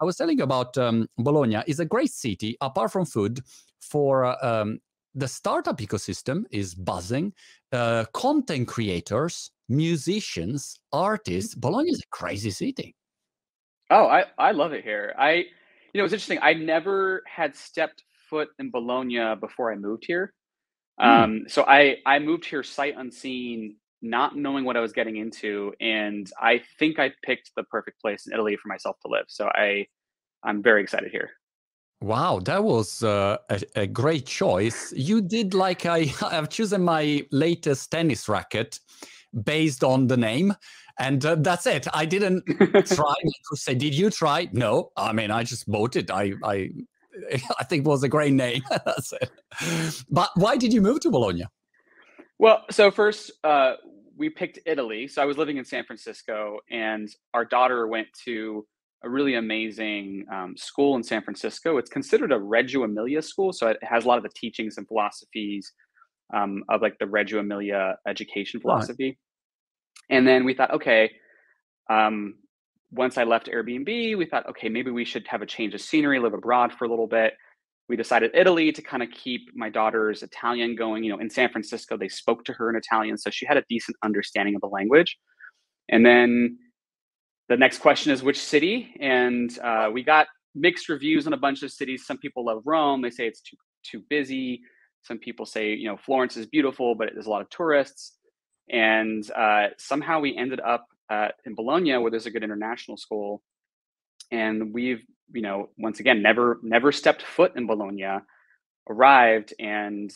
I was telling you about um, Bologna. is a great city, apart from food, for uh, um, the startup ecosystem is buzzing. Uh, content creators, musicians, artists. Mm-hmm. Bologna is a crazy city. Oh, I, I love it here. I, you know, it's interesting. I never had stepped foot in Bologna before I moved here. Mm. Um, so I, I moved here sight unseen, not knowing what I was getting into. And I think I picked the perfect place in Italy for myself to live. So I, I'm very excited here. Wow, that was uh, a, a great choice. You did like I I've chosen my latest tennis racket based on the name, and uh, that's it. I didn't try to say, did you try? No, I mean I just bought it. I I I think it was a great name. that's it. But why did you move to Bologna? Well, so first uh, we picked Italy. So I was living in San Francisco, and our daughter went to a really amazing um, school in San Francisco. It's considered a Reggio Emilia school, so it has a lot of the teachings and philosophies um, of like the Reggio Emilia education philosophy. Right. And then we thought, okay, um, once I left Airbnb, we thought, okay, maybe we should have a change of scenery, live abroad for a little bit. We decided Italy to kind of keep my daughter's Italian going. You know, in San Francisco, they spoke to her in Italian, so she had a decent understanding of the language. And then the next question is which city? And uh, we got mixed reviews on a bunch of cities. Some people love rome. They say it's too too busy. Some people say you know florence is beautiful but there's a lot of tourists. And uh, somehow we ended up uh, in bologna where there's a good international school. And we've you know once again never never stepped foot in bologna arrived and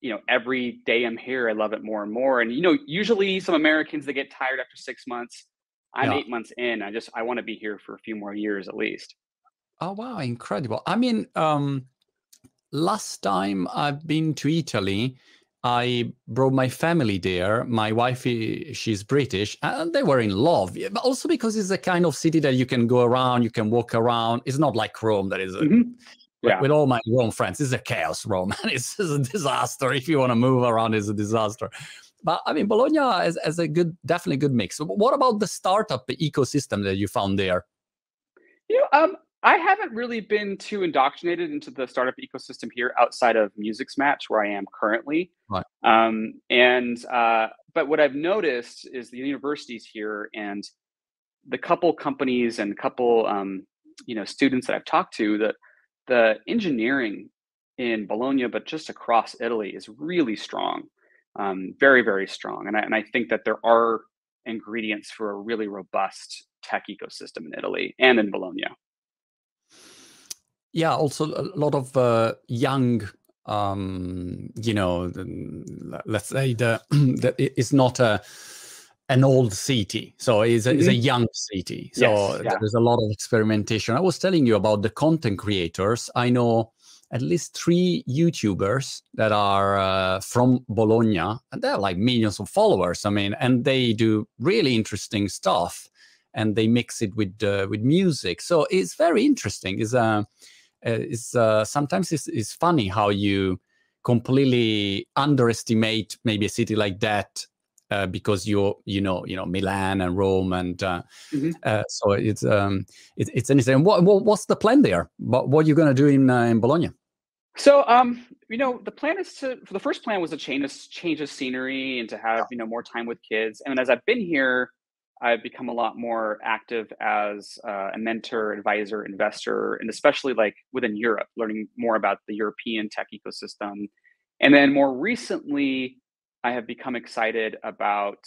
you know every day i'm here i love it more and more and you know usually some americans they get tired after six months I'm yeah. eight months in. I just I want to be here for a few more years at least. Oh wow, incredible! I mean, um, last time I've been to Italy, I brought my family there. My wife, she's British, and they were in love. But also because it's a kind of city that you can go around, you can walk around. It's not like Rome, that is. A, mm-hmm. yeah. With all my Rome friends, it's a chaos. Rome, it's, it's a disaster. If you want to move around, it's a disaster. But I mean, Bologna is, is a good, definitely good mix. What about the startup ecosystem that you found there? You know, um, I haven't really been too indoctrinated into the startup ecosystem here outside of Musixmatch, where I am currently. Right. Um, and uh, but what I've noticed is the universities here and the couple companies and couple um, you know students that I've talked to, that the engineering in Bologna, but just across Italy, is really strong um, very very strong and I, and I think that there are ingredients for a really robust tech ecosystem in italy and in bologna yeah also a lot of uh, young um, you know let's say the, the it's not a an old city so it's a, mm-hmm. it's a young city so yes, yeah. there's a lot of experimentation i was telling you about the content creators i know at least three YouTubers that are uh, from Bologna, and they're like millions of followers. I mean, and they do really interesting stuff, and they mix it with uh, with music. So it's very interesting. It's uh, it's uh, sometimes it's, it's funny how you completely underestimate maybe a city like that uh, because you you know you know Milan and Rome and uh, mm-hmm. uh, so it's um it, it's interesting. What, what, what's the plan there? What what are you gonna do in uh, in Bologna? So, um, you know, the plan is to the first plan was to change change of scenery and to have you know more time with kids. And as I've been here, I've become a lot more active as uh, a mentor, advisor, investor, and especially like within Europe, learning more about the European tech ecosystem. And then more recently, I have become excited about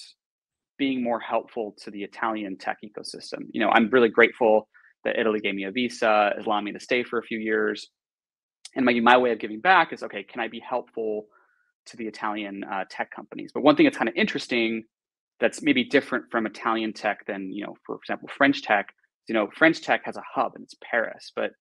being more helpful to the Italian tech ecosystem. You know, I'm really grateful that Italy gave me a visa, allowed me to stay for a few years and my, my way of giving back is okay can i be helpful to the italian uh, tech companies but one thing that's kind of interesting that's maybe different from italian tech than you know for example french tech you know french tech has a hub and it's paris but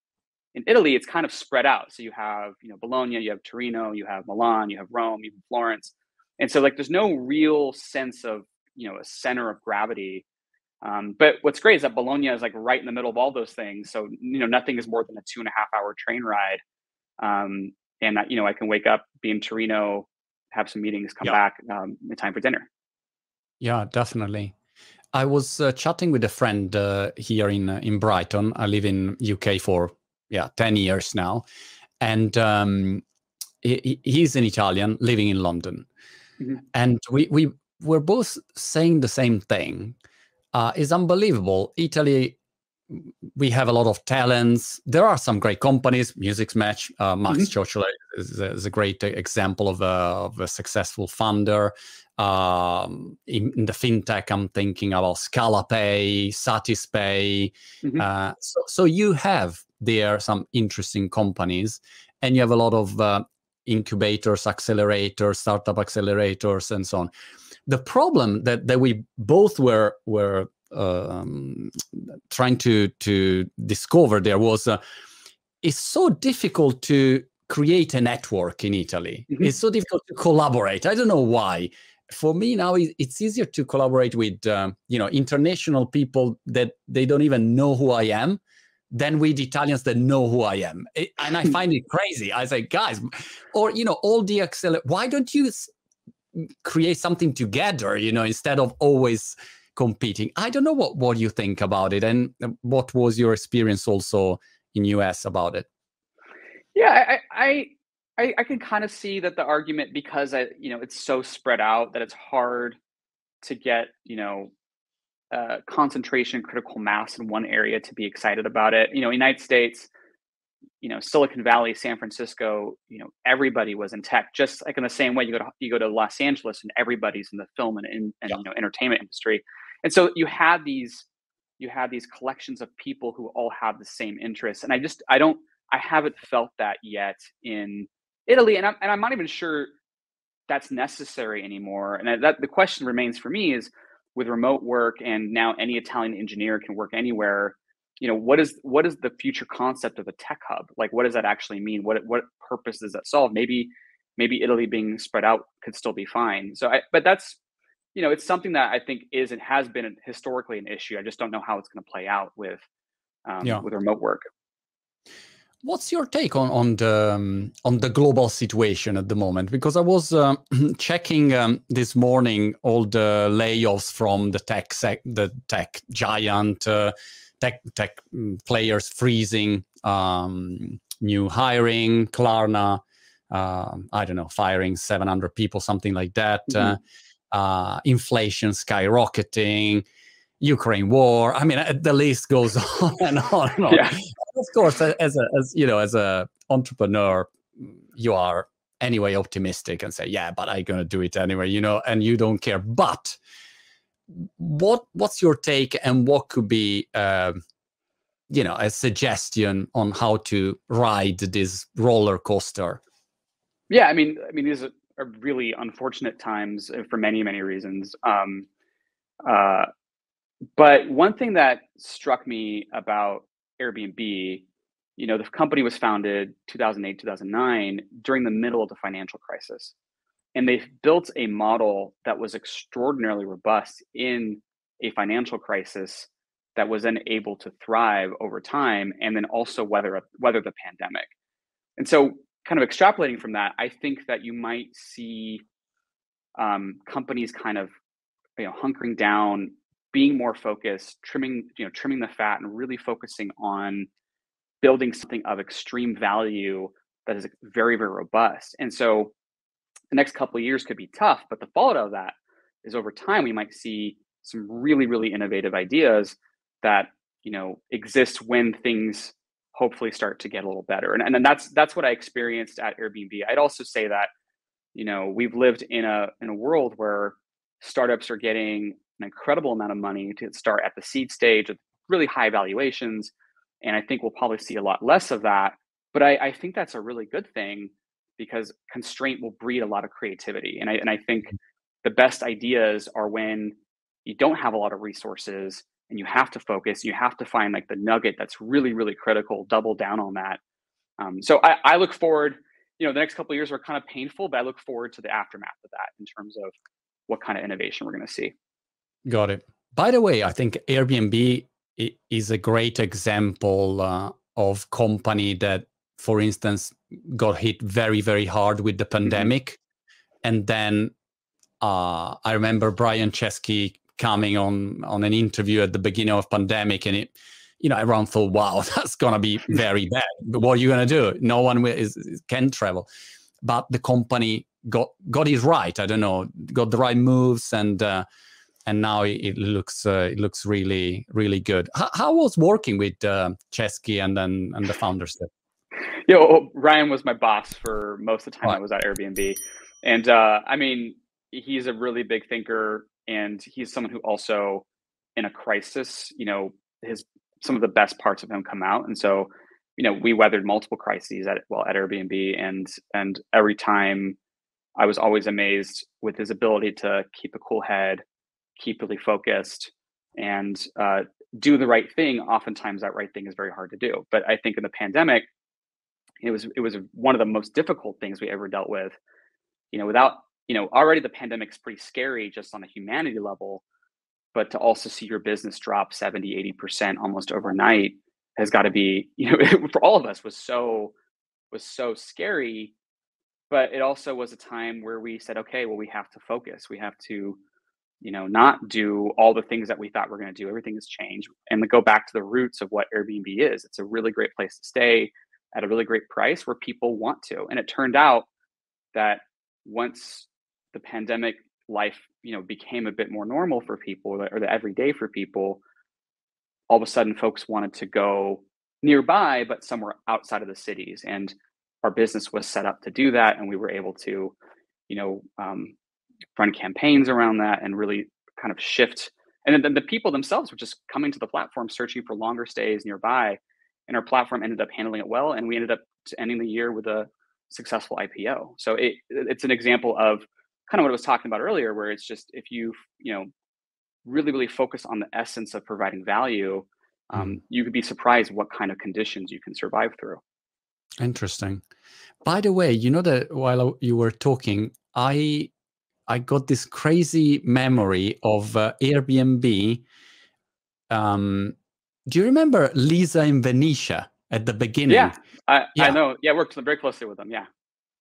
in italy it's kind of spread out. So you have you know bologna you have torino you have milan you have rome you have florence. And so like there's no real sense of you know a center of gravity. Um, but what's great is that bologna is like right in the middle of all those things. So you know nothing is more than a two and a half hour train ride. Um, and that you know I can wake up, be in Torino, have some meetings, come yeah. back um, in time for dinner. Yeah, definitely. I was uh, chatting with a friend uh, here in uh, in Brighton. I live in UK for yeah ten years now, and um, he, he's an Italian living in London, mm-hmm. and we we were both saying the same thing. Uh, it's unbelievable. Italy we have a lot of talents. There are some great companies. Musixmatch, uh, Max mm-hmm. Ciociola is, is, a great example of a, of a successful funder. Um, in, in, the fintech, I'm thinking about ScalaPay, Satispay. Mm-hmm. Uh, so, so you have there some interesting companies, and you have a lot of uh, incubators, accelerators, startup accelerators, and so on. The problem that that we both were were um, trying to to discover there was uh, it's so difficult to create a network in Italy. Mm-hmm. It's so difficult to collaborate. I don't know why. For me now, it's easier to collaborate with um, you know international people that they don't even know who I am than with Italians that know who I am. It, and I find it crazy. I say, guys, or you know, all the acceler. Why don't you create something together? You know, instead of always competing. I don't know what what you think about it, and what was your experience also in US about it? Yeah, I I I, can kind of see that the argument because I you know it's so spread out that it's hard to get you know uh, concentration, critical mass in one area to be excited about it. You know, United States, you know, Silicon Valley, San Francisco, you know, everybody was in tech. Just like in the same way, you go to you go to Los Angeles and everybody's in the film and, and, and yeah. you know entertainment industry and so you had these you had these collections of people who all have the same interests and i just i don't i haven't felt that yet in italy and i'm, and I'm not even sure that's necessary anymore and that the question remains for me is with remote work and now any italian engineer can work anywhere you know what is what is the future concept of a tech hub like what does that actually mean what what purpose does that solve maybe maybe italy being spread out could still be fine so i but that's you know, it's something that I think is and has been historically an issue. I just don't know how it's going to play out with um, yeah. with remote work. What's your take on on the um, on the global situation at the moment? Because I was uh, checking um, this morning all the layoffs from the tech sec- the tech giant uh, tech tech mm, players freezing um, new hiring, Klarna. Uh, I don't know, firing 700 people, something like that. Uh, mm-hmm uh, inflation skyrocketing, Ukraine war. I mean, uh, the list goes on and on. And on. Yeah. Of course, as a as you know, as a entrepreneur, you are anyway optimistic and say, "Yeah, but I'm gonna do it anyway," you know, and you don't care. But what what's your take, and what could be, uh, you know, a suggestion on how to ride this roller coaster? Yeah, I mean, I mean, these are are really unfortunate times uh, for many many reasons. Um, uh, but one thing that struck me about Airbnb, you know, the company was founded 2008 2009 during the middle of the financial crisis, and they built a model that was extraordinarily robust in a financial crisis that was then able to thrive over time and then also weather weather the pandemic. And so kind of extrapolating from that, I think that you might see um, companies kind of you know hunkering down, being more focused, trimming you know trimming the fat, and really focusing on building something of extreme value that is very very robust. And so the next couple of years could be tough, but the fallout of that is over time we might see some really really innovative ideas that you know exist when things hopefully start to get a little better. And, and then that's that's what I experienced at Airbnb. I'd also say that, you know, we've lived in a in a world where startups are getting an incredible amount of money to start at the seed stage with really high valuations. And I think we'll probably see a lot less of that. But I, I think that's a really good thing because constraint will breed a lot of creativity. And I and I think the best ideas are when you don't have a lot of resources and you have to focus you have to find like the nugget that's really really critical double down on that um, so I, I, look forward you know the next couple of years are kind of painful but i look forward to the aftermath of that in terms of what kind of innovation we're going to see got it by the way i think airbnb is a great example uh, of company that for instance got hit very very hard with the mm-hmm. pandemic mm-hmm. and then uh, i remember brian chesky coming on on an interview at the beginning of pandemic, and it, you know, everyone thought, "Wow, that's gonna be very bad." But what are you gonna do? No one will, is, can travel. But the company got got it right. I don't know, got the right moves, and uh, and now it, looks uh, it looks really really good. How, how was working with uh, Chesky and then and the founders? Yeah, well, Brian was my boss for most of the time right. I was at Airbnb, and uh, I mean, he's a really big thinker, and he's someone who also, in a crisis, you know, his some of the best parts of him come out, and so, you know, we weathered multiple crises at well at Airbnb, and and every time, I was always amazed with his ability to keep a cool head, keep really focused, and uh, do the right thing. Oftentimes, that right thing is very hard to do. But I think in the pandemic it was it was one of the most difficult things we ever dealt with you know without you know already the pandemic's pretty scary just on a humanity level but to also see your business drop 70 80% almost overnight has got to be you know for all of us was so was so scary but it also was a time where we said okay well we have to focus we have to you know not do all the things that we thought we are going to do everything has changed and go back to the roots of what airbnb is it's a really great place to stay at a really great price where people want to. And it turned out that once the pandemic life, you know, became a bit more normal for people or the everyday for people, all of a sudden folks wanted to go nearby, but somewhere outside of the cities. And our business was set up to do that. And we were able to, you know, um, run campaigns around that and really kind of shift. And then the people themselves were just coming to the platform, searching for longer stays nearby and our platform ended up handling it well and we ended up ending the year with a successful ipo so it, it's an example of kind of what i was talking about earlier where it's just if you you know really really focus on the essence of providing value um, mm. you could be surprised what kind of conditions you can survive through interesting by the way you know that while you were talking i i got this crazy memory of uh, airbnb um, do you remember Lisa in Venetia at the beginning? Yeah, I, yeah. I know. Yeah, I worked very closely with them. Yeah.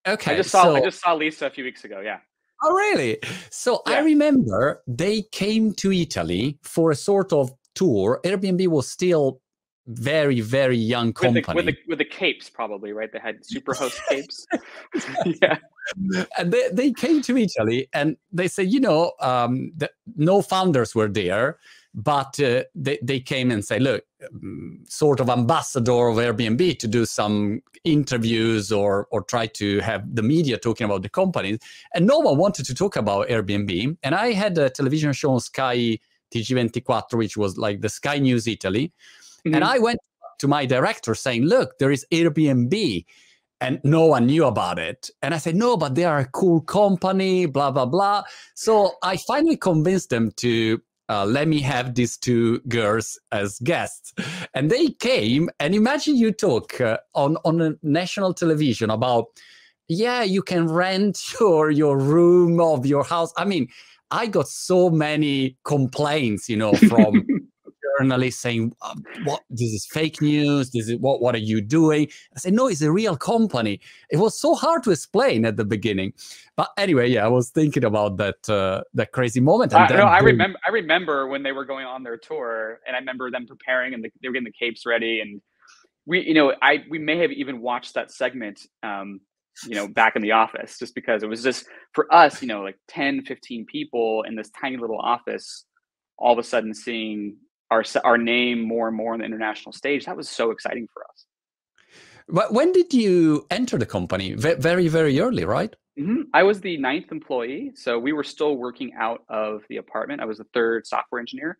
Okay. I just saw so, I just saw Lisa a few weeks ago. Yeah. Oh, really? So yeah. I remember they came to Italy for a sort of tour. Airbnb was still very, very young company. With the, with the, with the capes, probably, right? They had superhost capes. yeah. And they, they came to Italy and they said, you know, um, the, no founders were there but uh, they, they came and say look um, sort of ambassador of airbnb to do some interviews or or try to have the media talking about the company and no one wanted to talk about airbnb and i had a television show on sky tg24 which was like the sky news italy mm-hmm. and i went to my director saying look there is airbnb and no one knew about it. And I said, no, but they are a cool company, blah, blah, blah. So I finally convinced them to uh, let me have these two girls as guests. And they came, and imagine you talk uh, on, on a national television about, yeah, you can rent your, your room of your house. I mean, I got so many complaints, you know, from journalists saying, uh, "What? This is fake news. This is what? What are you doing?" I said, "No, it's a real company." It was so hard to explain at the beginning, but anyway, yeah, I was thinking about that uh, that crazy moment. And uh, no, I remember. I remember when they were going on their tour, and I remember them preparing, and the, they were getting the capes ready, and we, you know, I we may have even watched that segment. Um, you know back in the office just because it was just for us you know like 10 15 people in this tiny little office all of a sudden seeing our our name more and more on the international stage. That was so exciting for us. But when did you enter the company? Very very early, right? Mm-hmm. I was the ninth employee, so we were still working out of the apartment. I was the third software engineer,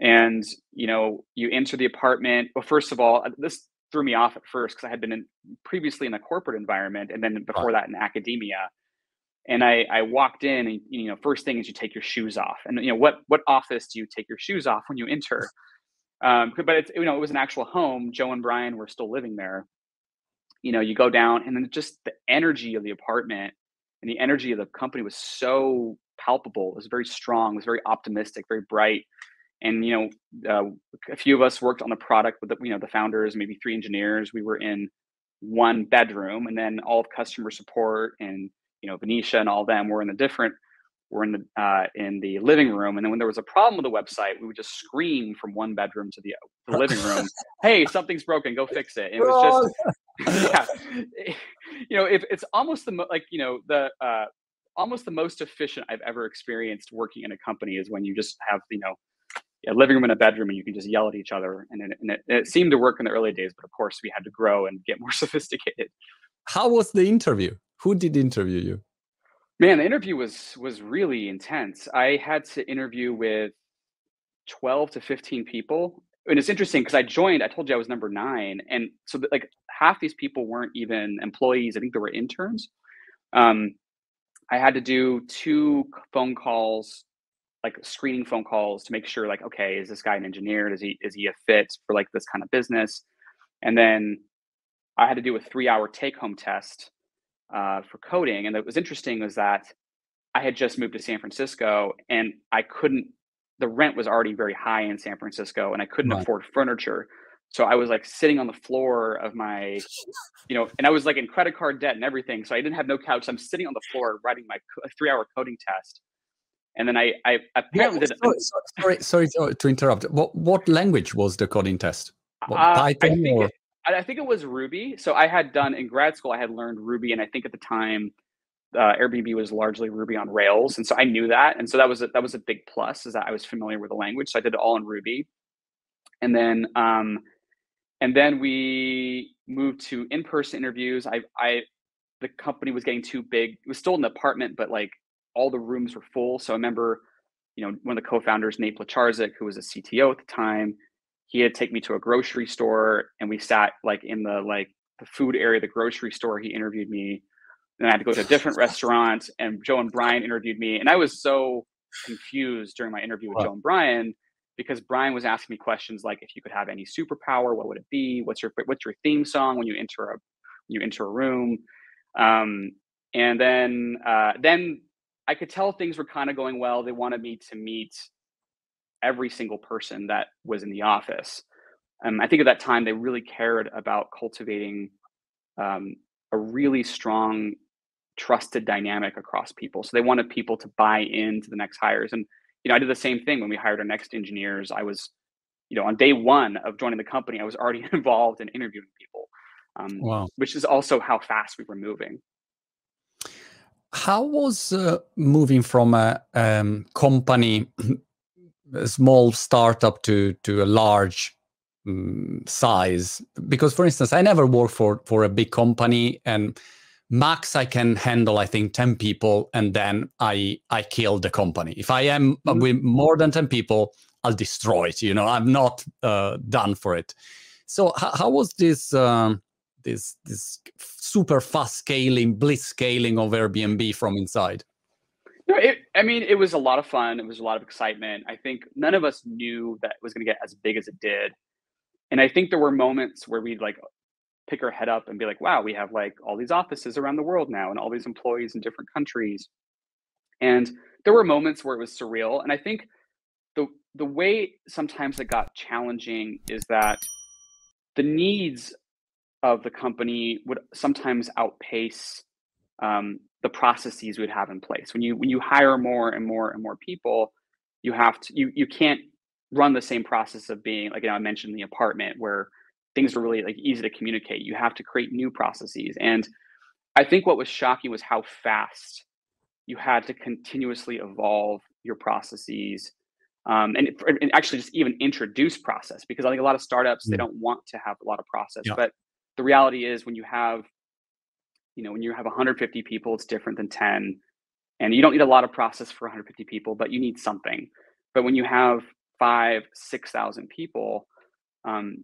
and you know, you enter the apartment. Well, first of all, this threw me off at first because I had been in, previously in a corporate environment, and then before that in academia and I, I walked in and you know first thing is you take your shoes off. And you know what what office do you take your shoes off when you enter? Um, but it's you know it was an actual home. Joe and brian were still living there. You know you go down and then just the energy of the apartment and the energy of the company was so palpable. It was very strong. It was very optimistic very bright. And you know uh, a few of us worked on the product with the you know the founders maybe three engineers. We were in one bedroom and then all of customer support and you know, Venetia and all them were in the different were in the uh, in the living room, and then when there was a problem with the website, we would just scream from one bedroom to the, the living room, "Hey, something's broken! Go fix it!" And it was just, yeah, you know, if it's almost the mo- like you know the uh, almost the most efficient I've ever experienced working in a company is when you just have you know a living room and a bedroom and you can just yell at each other. And, it, and it, it seemed to work in the early days but of course we had to grow and get more sophisticated. How was the interview who did interview you Man, the interview was was really intense. I had to interview with 12 to 15 people. And it's interesting because I joined, I told you I was number nine. And so like half these people weren't even employees. I think they were interns. Um, I had to do two phone calls, like screening phone calls to make sure like, okay, is this guy an engineer? Is he is he a fit for like this kind of business? And then I had to do a three hour take home test uh, for coding. And what was interesting was that I had just moved to San Francisco and I couldn't, the rent was already very high in San Francisco and I couldn't right. afford furniture. So I was like sitting on the floor of my, you know, and I was like in credit card debt and everything. So I didn't have no couch. So I'm sitting on the floor writing my three hour coding test. And then I, I apparently did. Sorry, sorry, sorry to interrupt. What what language was the coding test? What, uh, Python or? It, I think it was Ruby. So I had done in grad school, I had learned Ruby, and I think at the time, uh, Airbnb was largely Ruby on Rails, and so I knew that, and so that was a, that was a big plus is that I was familiar with the language. So I did it all in Ruby, and then um, and then we moved to in person interviews. I I the company was getting too big. It was still an apartment, but like all the rooms were full. So I remember, you know, one of the co-founders, Nate Blecharczyk, who was a CTO at the time he had take me to a grocery store and we sat like in the like the food area of the grocery store. He interviewed me and i had to go to a different restaurant and joe and brian interviewed me and i was so confused during my interview with wow. joe and brian because brian was asking me questions like if you could have any superpower what would it be? What's your what's your theme song when you enter a when you enter a room? Um, and then uh, then i could tell things were kind of going well. They wanted me to meet every single person that was in the office. Um, I think at that time they really cared about cultivating um, a really strong, trusted dynamic across people. So they wanted people to buy into the next hires. And you know, I did the same thing when we hired our next engineers. I was, you know, on day one of joining the company, I was already involved in interviewing people. Um, wow. Which is also how fast we were moving. How was uh, moving from a um, company small startup to to a large um, size. Because for instance i never worked for for a big company and max i can handle i think 10 people and then i i kill the company. If i am mm-hmm. with more than 10 people i'll destroy it you know? I'm not uh, done for it. So how, how was this um, this this super fast scaling blitzscaling of airbnb from inside it, I mean, it was a lot of fun. It was a lot of excitement. I think none of us knew that it was going to get as big as it did. And I think there were moments where we'd like pick our head up and be like, wow, we have like all these offices around the world now and all these employees in different countries. And there were moments where it was surreal. And I think the the way sometimes it got challenging is that the needs of the company would sometimes outpace um, the processes we'd have in place. When you when you hire more and more and more people, you have to you you can't run the same process of being like you know, I mentioned the apartment where things are really like easy to communicate. You have to create new processes. And I think what was shocking was how fast you had to continuously evolve your processes um, and, and, actually just even introduce process because I think a lot of startups mm. they don't want to have a lot of process. Yeah. But the reality is when you have you know when you have 150 people it's different than 10 and you don't need a lot of process for 150 people but you need something. But when you have five six thousand people um,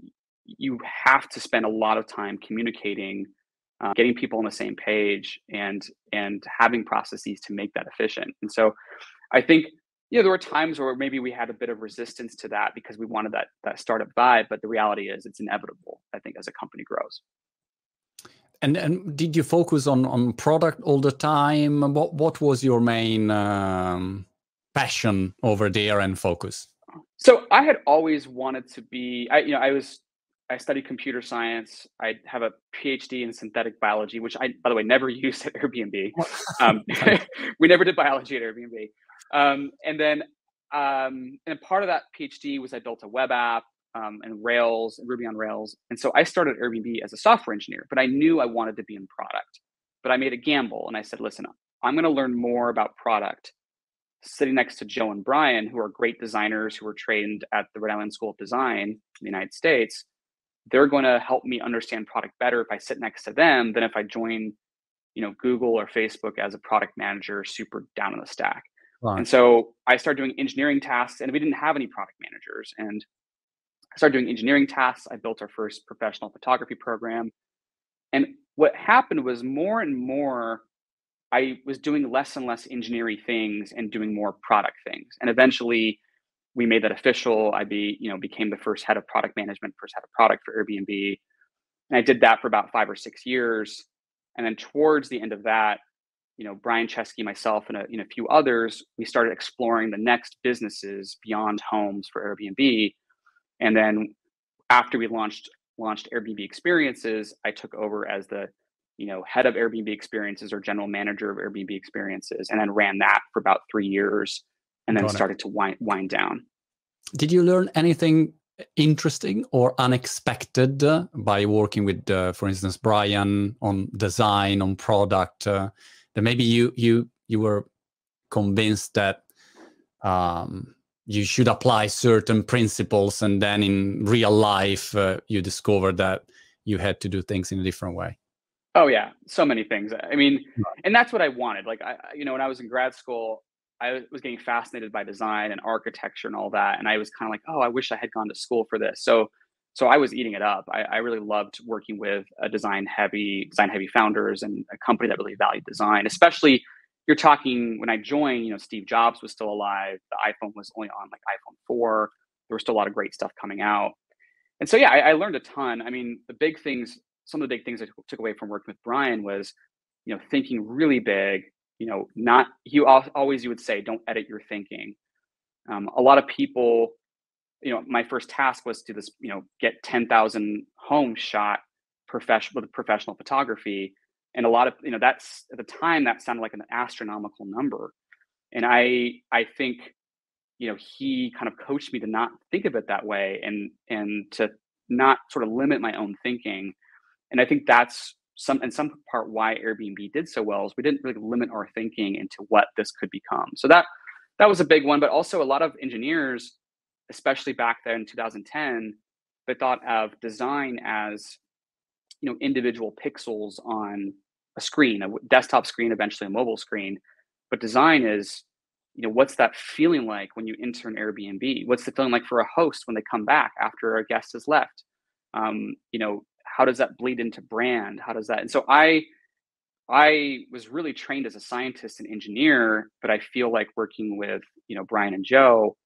you have to spend a lot of time communicating uh, getting people on the same page and and having processes to make that efficient. And so i think you know there were times where maybe we had a bit of resistance to that because we wanted that that startup vibe but the reality is it's inevitable i think as a company grows and and did you focus on on product all the time? What what was your main um, passion over there and focus? So I had always wanted to be. I you know I was I studied computer science. I have a PhD in synthetic biology, which I, by the way, never used at Airbnb. Um, we never did biology at Airbnb. Um, and then, um, and part of that PhD was I built a web app um, and Rails, and Ruby on Rails. And so I started Airbnb as a software engineer, but I knew I wanted to be in product. But I made a gamble and I said, listen, I'm going to learn more about product sitting next to Joe and Brian, who are great designers who were trained at the Rhode Island School of Design in the United States. They're going to help me understand product better if I sit next to them than if I join, you know, Google or Facebook as a product manager, super down in the stack. Right. And so I started doing engineering tasks, and we didn't have any product managers. And I started doing engineering tasks. I built our first professional photography program. And what happened was more and more I was doing less and less engineering things and doing more product things. And eventually we made that official. I be, you know, became the first head of product management, first head of product for Airbnb. And I did that for about five or six years. And then towards the end of that, you know, Brian Chesky, myself, and a, know, a few others, we started exploring the next businesses beyond homes for Airbnb. And then after we launched launched Airbnb Experiences, I took over as the you know, head of Airbnb experiences or general manager of Airbnb experiences, and then ran that for about three years, and then Got started it. to wind wind down. Did you learn anything interesting or unexpected uh, by working with, uh, for instance, Brian on design, on product? Uh, that maybe you you you were convinced that um, you should apply certain principles, and then in real life uh, you discover that you had to do things in a different way. Oh yeah, so many things. I mean, and that's what I wanted. Like I, you know, when I was in grad school, I was getting fascinated by design and architecture and all that, and I was kind of like, oh, I wish I had gone to school for this. So, so I was eating it up. I, I really loved working with a design heavy, design heavy founders and a company that really valued design. Especially, you're talking when I joined. You know, Steve Jobs was still alive. The iPhone was only on like iPhone four. There was still a lot of great stuff coming out. And so, yeah, I, I learned a ton. I mean, the big things some of the big things I took away from working with Brian was, you know, thinking really big. You know, not you always you would say, don't edit your thinking. Um, a lot of people, you know, my first task was to this, you know, get ten thousand homes shot professional with professional photography, and a lot of you know that's at the time that sounded like an astronomical number, and I I think you know he kind of coached me to not think of it that way and and to not sort of limit my own thinking and I think that's some in some part why Airbnb did so well is we didn't really limit our thinking into what this could become. So that that was a big one, but also a lot of engineers, especially back then in 2010, they thought of design as you know individual pixels on a screen, a desktop screen, eventually a mobile screen. But design is, you know, what's that feeling like when you enter an Airbnb? What's the feeling like for a host when they come back after a guest has left? Um, you know, how does that bleed into brand how does that and so i i was really trained as a scientist and engineer but i feel like working with you know brian and joe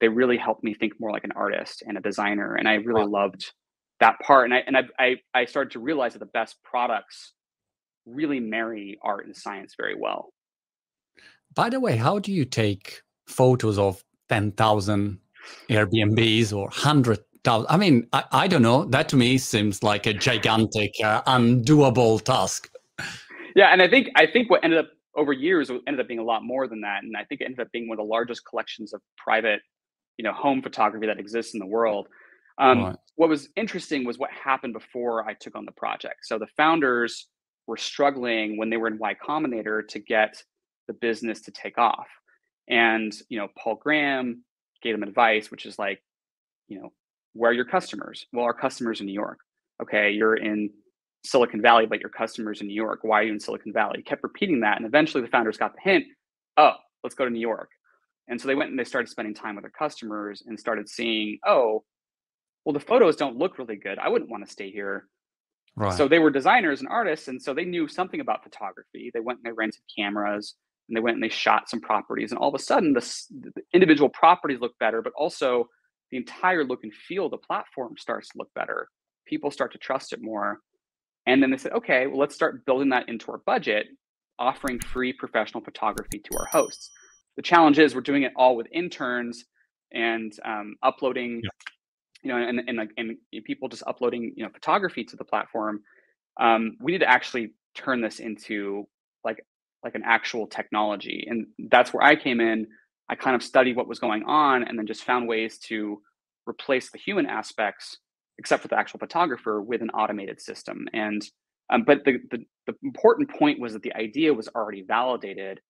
they really helped me think more like an artist and a designer and i really wow. loved that part and i and I, I i started to realize that the best products really marry art and science very well by the way how do you take photos of 10,000 airbnbs or 100 I mean, I, I, don't know. That to me seems like a gigantic, uh, undoable task. Yeah, and I think I think what ended up over years ended up being a lot more than that, and I think it ended up being one of the largest collections of private, you know, home photography that exists in the world. Um, right. What was interesting was what happened before I took on the project. So the founders were struggling when they were in Y Combinator to get the business to take off, and you know, Paul Graham gave them advice, which is like, you know, where are your customers? Well, our customers in New York. Okay, you're in Silicon Valley, but your customers in New York. Why are you in Silicon Valley? He kept repeating that. And eventually the founders got the hint oh, let's go to New York. And so they went and they started spending time with their customers and started seeing, oh, well, the photos don't look really good. I wouldn't want to stay here. Right. So they were designers and artists. And so they knew something about photography. They went and they rented cameras and they went and they shot some properties. And all of a sudden, the, the individual properties look better, but also the entire look and feel of the platform starts to look better. People start to trust it more. And then they said, okay, well, let's start building that into our budget, offering free professional photography to our hosts. The challenge is we're doing it all with interns and um, uploading, yeah. You know, and and like and people just uploading you know photography to the platform. Um, we need to actually turn this into like like an actual technology, and that's where I came in. I kind of studied what was going on, and then just found ways to replace the human aspects, except for the actual photographer, with an automated system. And um, but the, the the important point was that the idea was already validated,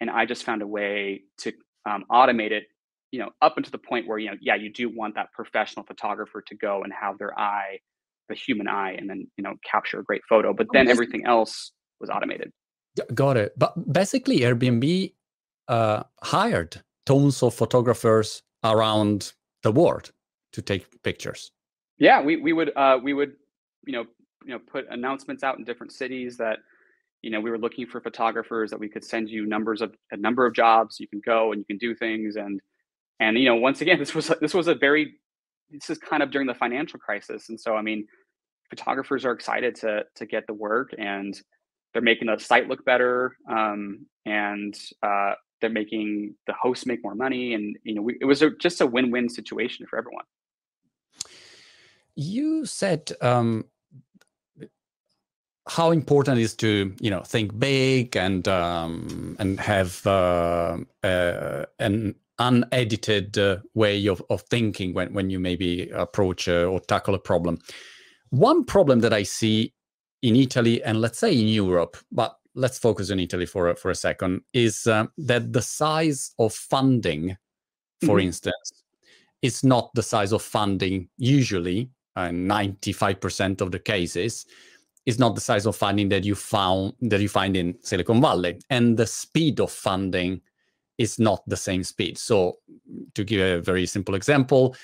and I just found a way to um, automate it you know up until the point where you know yeah you do want that professional photographer to go and have their eye the human eye and then you know capture a great photo but then everything else was automated. Got it. But basically airbnb uh, hired tons of photographers around the world to take pictures. Yeah we, we would uh, we would you know you know put announcements out in different cities that you know we were looking for photographers that we could send you numbers of a number of jobs. You can go and you can do things and and you know once again this was this was a very this is kind of during the financial crisis. And so i mean photographers are excited to to get the work and they're making the site look better um, and uh, they're making the hosts make more money. And you know we, it was a, just a win-win situation for everyone. You said um, how important it is to you know think big and um, and have uh, uh, an unedited uh, way of, of thinking when, when you maybe approach uh, or tackle a problem. One problem that I see in Italy and let's say in Europe, but let's focus on Italy for, for a second, is uh, that the size of funding, for mm-hmm. instance, is not the size of funding usually, uh, 95% of the cases, is not the size of funding that you found that you find in Silicon Valley. And the speed of funding is not the same speed. So to give a very simple example,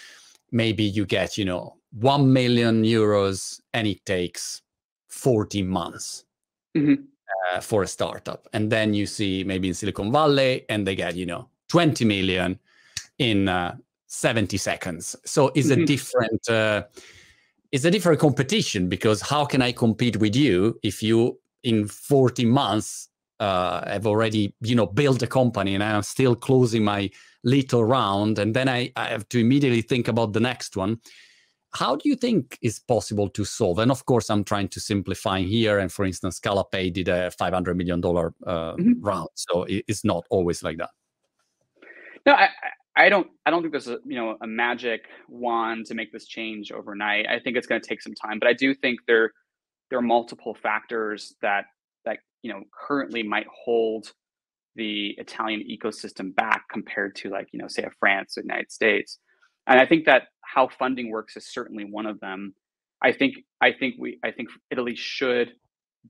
maybe you get, you know, 1 million euros and it takes 40 months mm-hmm. uh, for a startup. And then you see maybe in Silicon Valley and they get, you know, 20 million in uh, 70 seconds. So it's mm-hmm. a different uh, it's a different competition because how can I compete with you if you in 40 months uh, have already you know built a company and I'm still closing my little round, and then I, I have to immediately think about the next one. How do you think is possible to solve? And of course, I'm trying to simplify here. And for instance, Scalapay did a 500 million dollar uh, mm-hmm. round, so it's not always like that. No, I, I don't. I don't think there's a you know a magic wand to make this change overnight. I think it's going to take some time, but I do think there there are multiple factors that you know currently might hold the Italian ecosystem back compared to like you know say a France or United States. And I think that how funding works is certainly one of them. I think I think we I think Italy should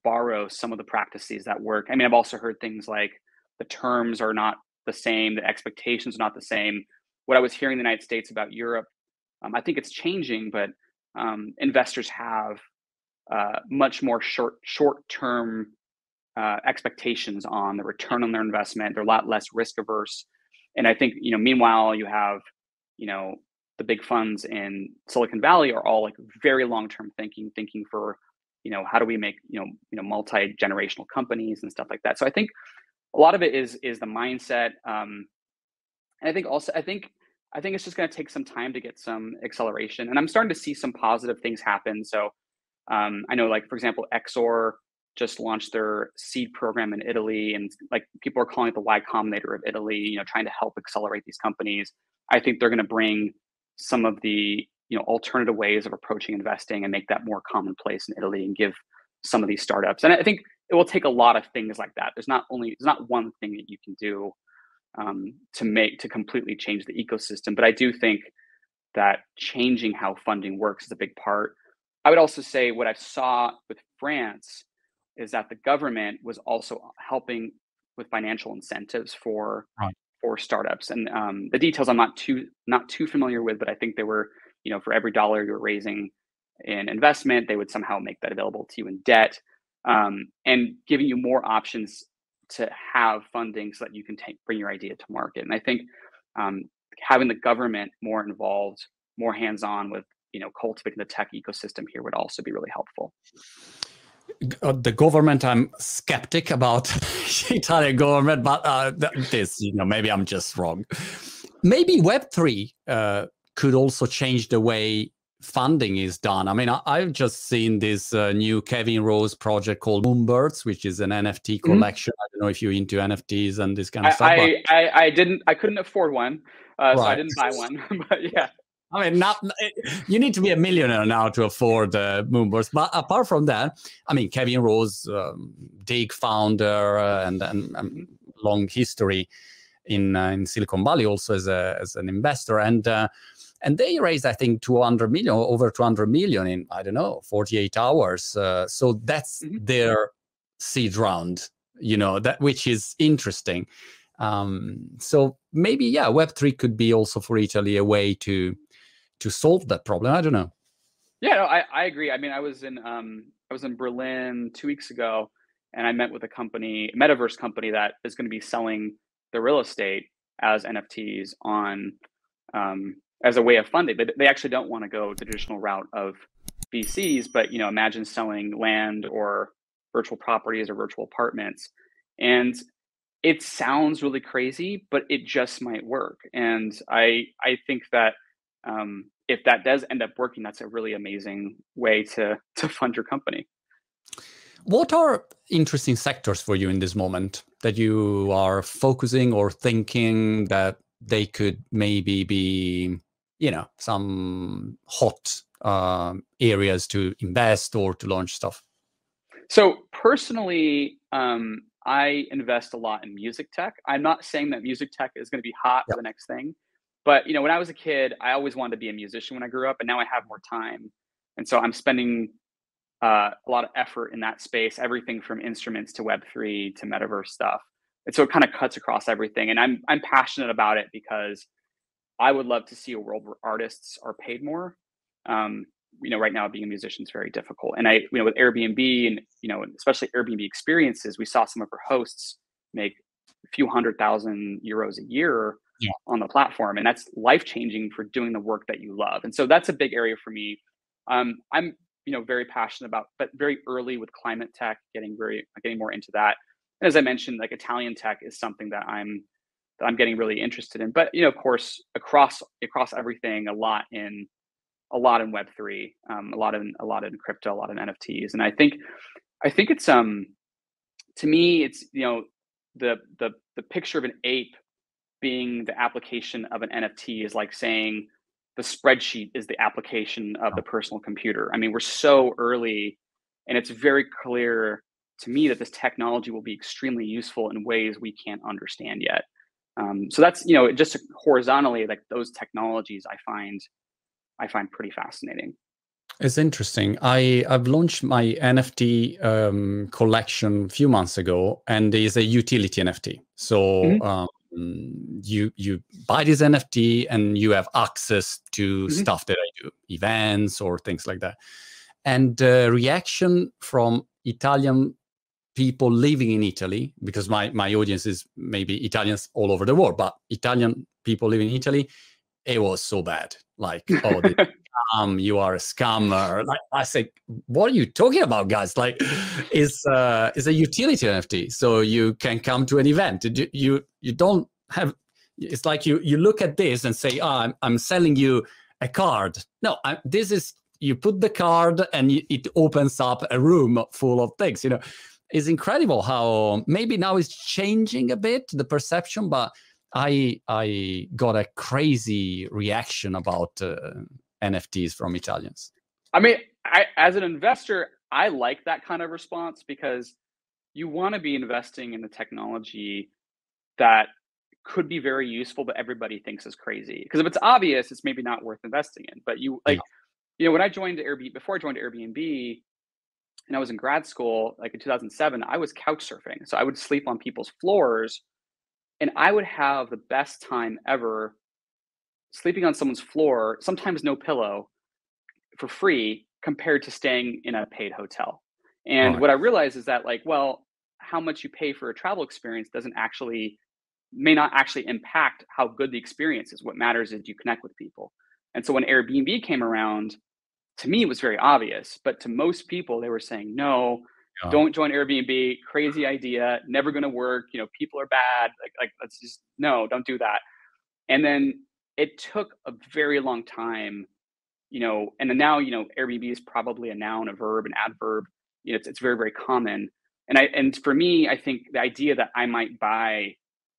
borrow some of the practices that work. I mean, I've also heard things like the terms are not the same, the expectations are not the same. What I was hearing in the United States about Europe, um, I think it's changing, but um, investors have uh, much more short short term uh, expectations on the return on their investment. They're a lot less risk averse. And I think, you know, meanwhile, you have, you know, the big funds in Silicon Valley are all like very long-term thinking, thinking for, you know, how do we make, you know, you know, multi-generational companies and stuff like that. So I think a lot of it is is the mindset. Um, and I think also, I think, I think it's just going to take some time to get some acceleration. And I'm starting to see some positive things happen. So um, I know, like for example, Exor just launched their seed program in Italy, and like people are calling it the Y Combinator of Italy. You know, trying to help accelerate these companies. I think they're going to bring some of the you know alternative ways of approaching investing and make that more commonplace in Italy and give some of these startups. And I think it will take a lot of things like that. There's not only there's not one thing that you can do um, to make to completely change the ecosystem, but I do think that changing how funding works is a big part. I would also say what I saw with France is that the government was also helping with financial incentives for right. for startups. And um, the details I'm not too not too familiar with, but I think they were you know for every dollar you're raising in investment, they would somehow make that available to you in debt, um, and giving you more options to have funding so that you can take bring your idea to market. And I think um, having the government more involved, more hands on with you know cultivating the tech ecosystem here would also be really helpful. Uh, the government i'm skeptic about italian government but uh, this you know maybe i'm just wrong maybe web3 uh, could also change the way funding is done. I mean, I, have just seen this uh, new Kevin Rose project called Moonbirds, which is an NFT mm-hmm. collection. Mm-hmm. I don't know if you're into NFTs and this kind of I, stuff. I, I, I, didn't, I couldn't afford one, uh, right. so I didn't buy one. but yeah. I mean, not you need to be a millionaire now to afford uh, Moonbirds. But apart from that, I mean, Kevin Rose, um, Digg founder, uh, and, and, and, long history in uh, in Silicon Valley also as a as an investor, and uh, and they raised I think 200 million, over 200 million in I don't know 48 hours. Uh, so that's mm-hmm. their seed round, you know, that which is interesting. Um, so maybe yeah, Web three could be also for Italy a way to to solve that problem. I don't know. Yeah, no, I, I agree. I mean, I was in um, I was in Berlin two weeks ago, and I met with a company, metaverse company that is going to be selling the real estate as NFTs on um, as a way of funding. But they actually don't want to go the traditional route of VCs. But you know, imagine selling land or virtual properties or virtual apartments, and it sounds really crazy, but it just might work. And I I think that um, if that does end up working, that's a really amazing way to to fund your company. What are interesting sectors for you in this moment that you are focusing or thinking that they could maybe be, you know, some hot uh, areas to invest or to launch stuff? So personally, um, I invest a lot in music tech. I'm not saying that music tech is going to be hot for the next thing, but you know, when I was a kid, I always wanted to be a musician when I grew up, and now I have more time, and so I'm spending uh, a lot of effort in that space. Everything from instruments to Web three to metaverse stuff, and so it kind of cuts across everything. And I'm I'm passionate about it because I would love to see a world where artists are paid more. Um, you know, right now being a musician is very difficult, and I, you know, with Airbnb and you know, especially Airbnb experiences, we saw some of our hosts make a few hundred thousand euros a year yeah. on the platform and that's life changing for doing the work that you love and so that's a big area for me um, i'm you know very passionate about but very early with climate tech getting very getting more into that and as i mentioned like italian tech is something that i'm that i'm getting really interested in but you know of course across across everything a lot in a lot in web3 um, a lot in a lot in crypto a lot in nfts and i think i think it's um to me it's you know the the the picture of an ape being the application of an NFT is like saying the spreadsheet is the application of the personal computer. I mean, we're so early, and it's very clear to me that this technology will be extremely useful in ways we can't understand yet. Um, so that's you know just horizontally like those technologies I find I find pretty fascinating. It's interesting. I I've launched my NFT um, collection a few months ago, and it's a utility NFT. So mm-hmm. um, you you buy this NFT and you have access to mm-hmm. stuff that I do, events or things like that. And the reaction from Italian people living in Italy, because my my audience is maybe Italians all over the world, but Italian people living in Italy, it was so bad. Like, oh, um, you are a scammer. Like I say, what are you talking about, guys? Like, is uh, is a utility NFT, so you can come to an event. You you, you don't have. It's like you you look at this and say, oh, I'm I'm selling you a card. No, I, this is you put the card and it opens up a room full of things. You know, it's incredible how maybe now it's changing a bit the perception, but I I got a crazy reaction about uh, NFTs from Italians? I mean, I, as an investor, I like that kind of response because you want to be investing in the technology that could be very useful, but everybody thinks is crazy. Because if it's obvious, it's maybe not worth investing in. But you like, you know, when I joined Airbnb, before I joined Airbnb, and I was in grad school, like in 2007, I was couch surfing. So I would sleep on people's floors, and I would have the best time ever sleeping on someone's floor, sometimes no pillow, for free compared to staying in a paid hotel. And what I realized is that, like, well, how much you pay for a travel experience doesn't actually, may not actually impact how good the experience is. What matters is you connect with people. And so when Airbnb came around, to me, it was very obvious. But to most people, they were saying, no, yeah. don't join Airbnb, crazy idea, never going to work. You know, people are bad. Like, like, let's just, no, don't do that. And then it took a very long time, you know, and now, you know, Airbnb is probably a noun, a verb, an adverb. You know, it's, it's very, very common. And I, and for me, I think the idea that I might buy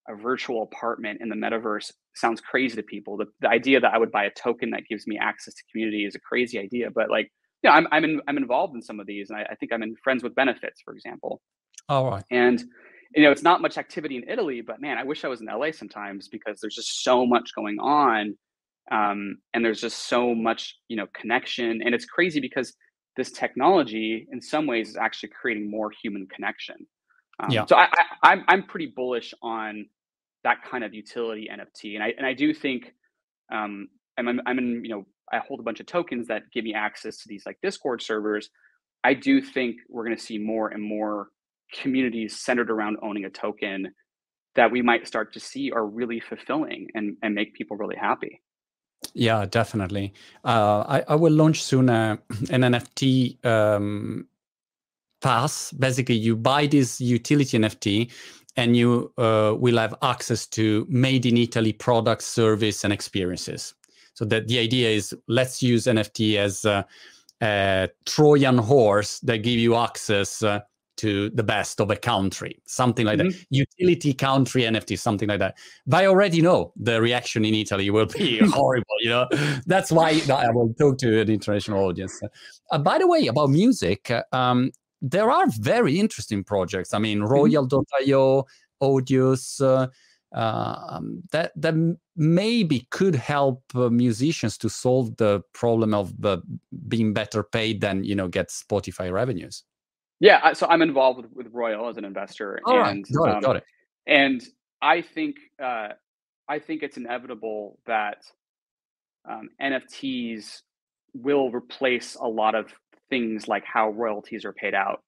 a virtual apartment in the metaverse sounds crazy to people. The, the idea that I would buy a token that gives me access to community is a crazy idea. But like, yeah, I'm I'm in, I'm involved in some of these, and I, I think I'm in friends with benefits, for example. All right. And you know, it's not much activity in Italy, but man, I wish I was in LA sometimes because there's just so much going on, um, and there's just so much you know connection, and it's crazy because this technology, in some ways, is actually creating more human connection. Um, yeah. So I, I, I'm I'm pretty bullish on that kind of utility NFT, and I and I do think um, I'm I'm in you know I hold a bunch of tokens that give me access to these like Discord servers. I do think we're going to see more and more communities centered around owning a token that we might start to see are really fulfilling and, and make people really happy. Yeah, definitely. Uh, I, I will launch soon an NFT um, pass. Basically, you buy this utility NFT and you uh, will have access to made in Italy products, service, and experiences. So that the idea is let's use NFT as a, a Trojan horse that give you access uh, to the best of a country, something like mm-hmm. that. Utility country NFT, something like that. But I already know the reaction in Italy will be horrible. You know, that's why I will talk to an international audience. Uh, by the way, about music, uh, um, there are very interesting projects. I mean, mm-hmm. Royal.io, Audius. Uh, um, that that maybe could help uh, musicians to solve the problem of uh, being better paid than you know get Spotify revenues. Yeah, so I'm involved with, with Royal as an investor, All and right. got um, it, got it. And I think uh, I think it's inevitable that um, NFTs will replace a lot of things like how royalties are paid out,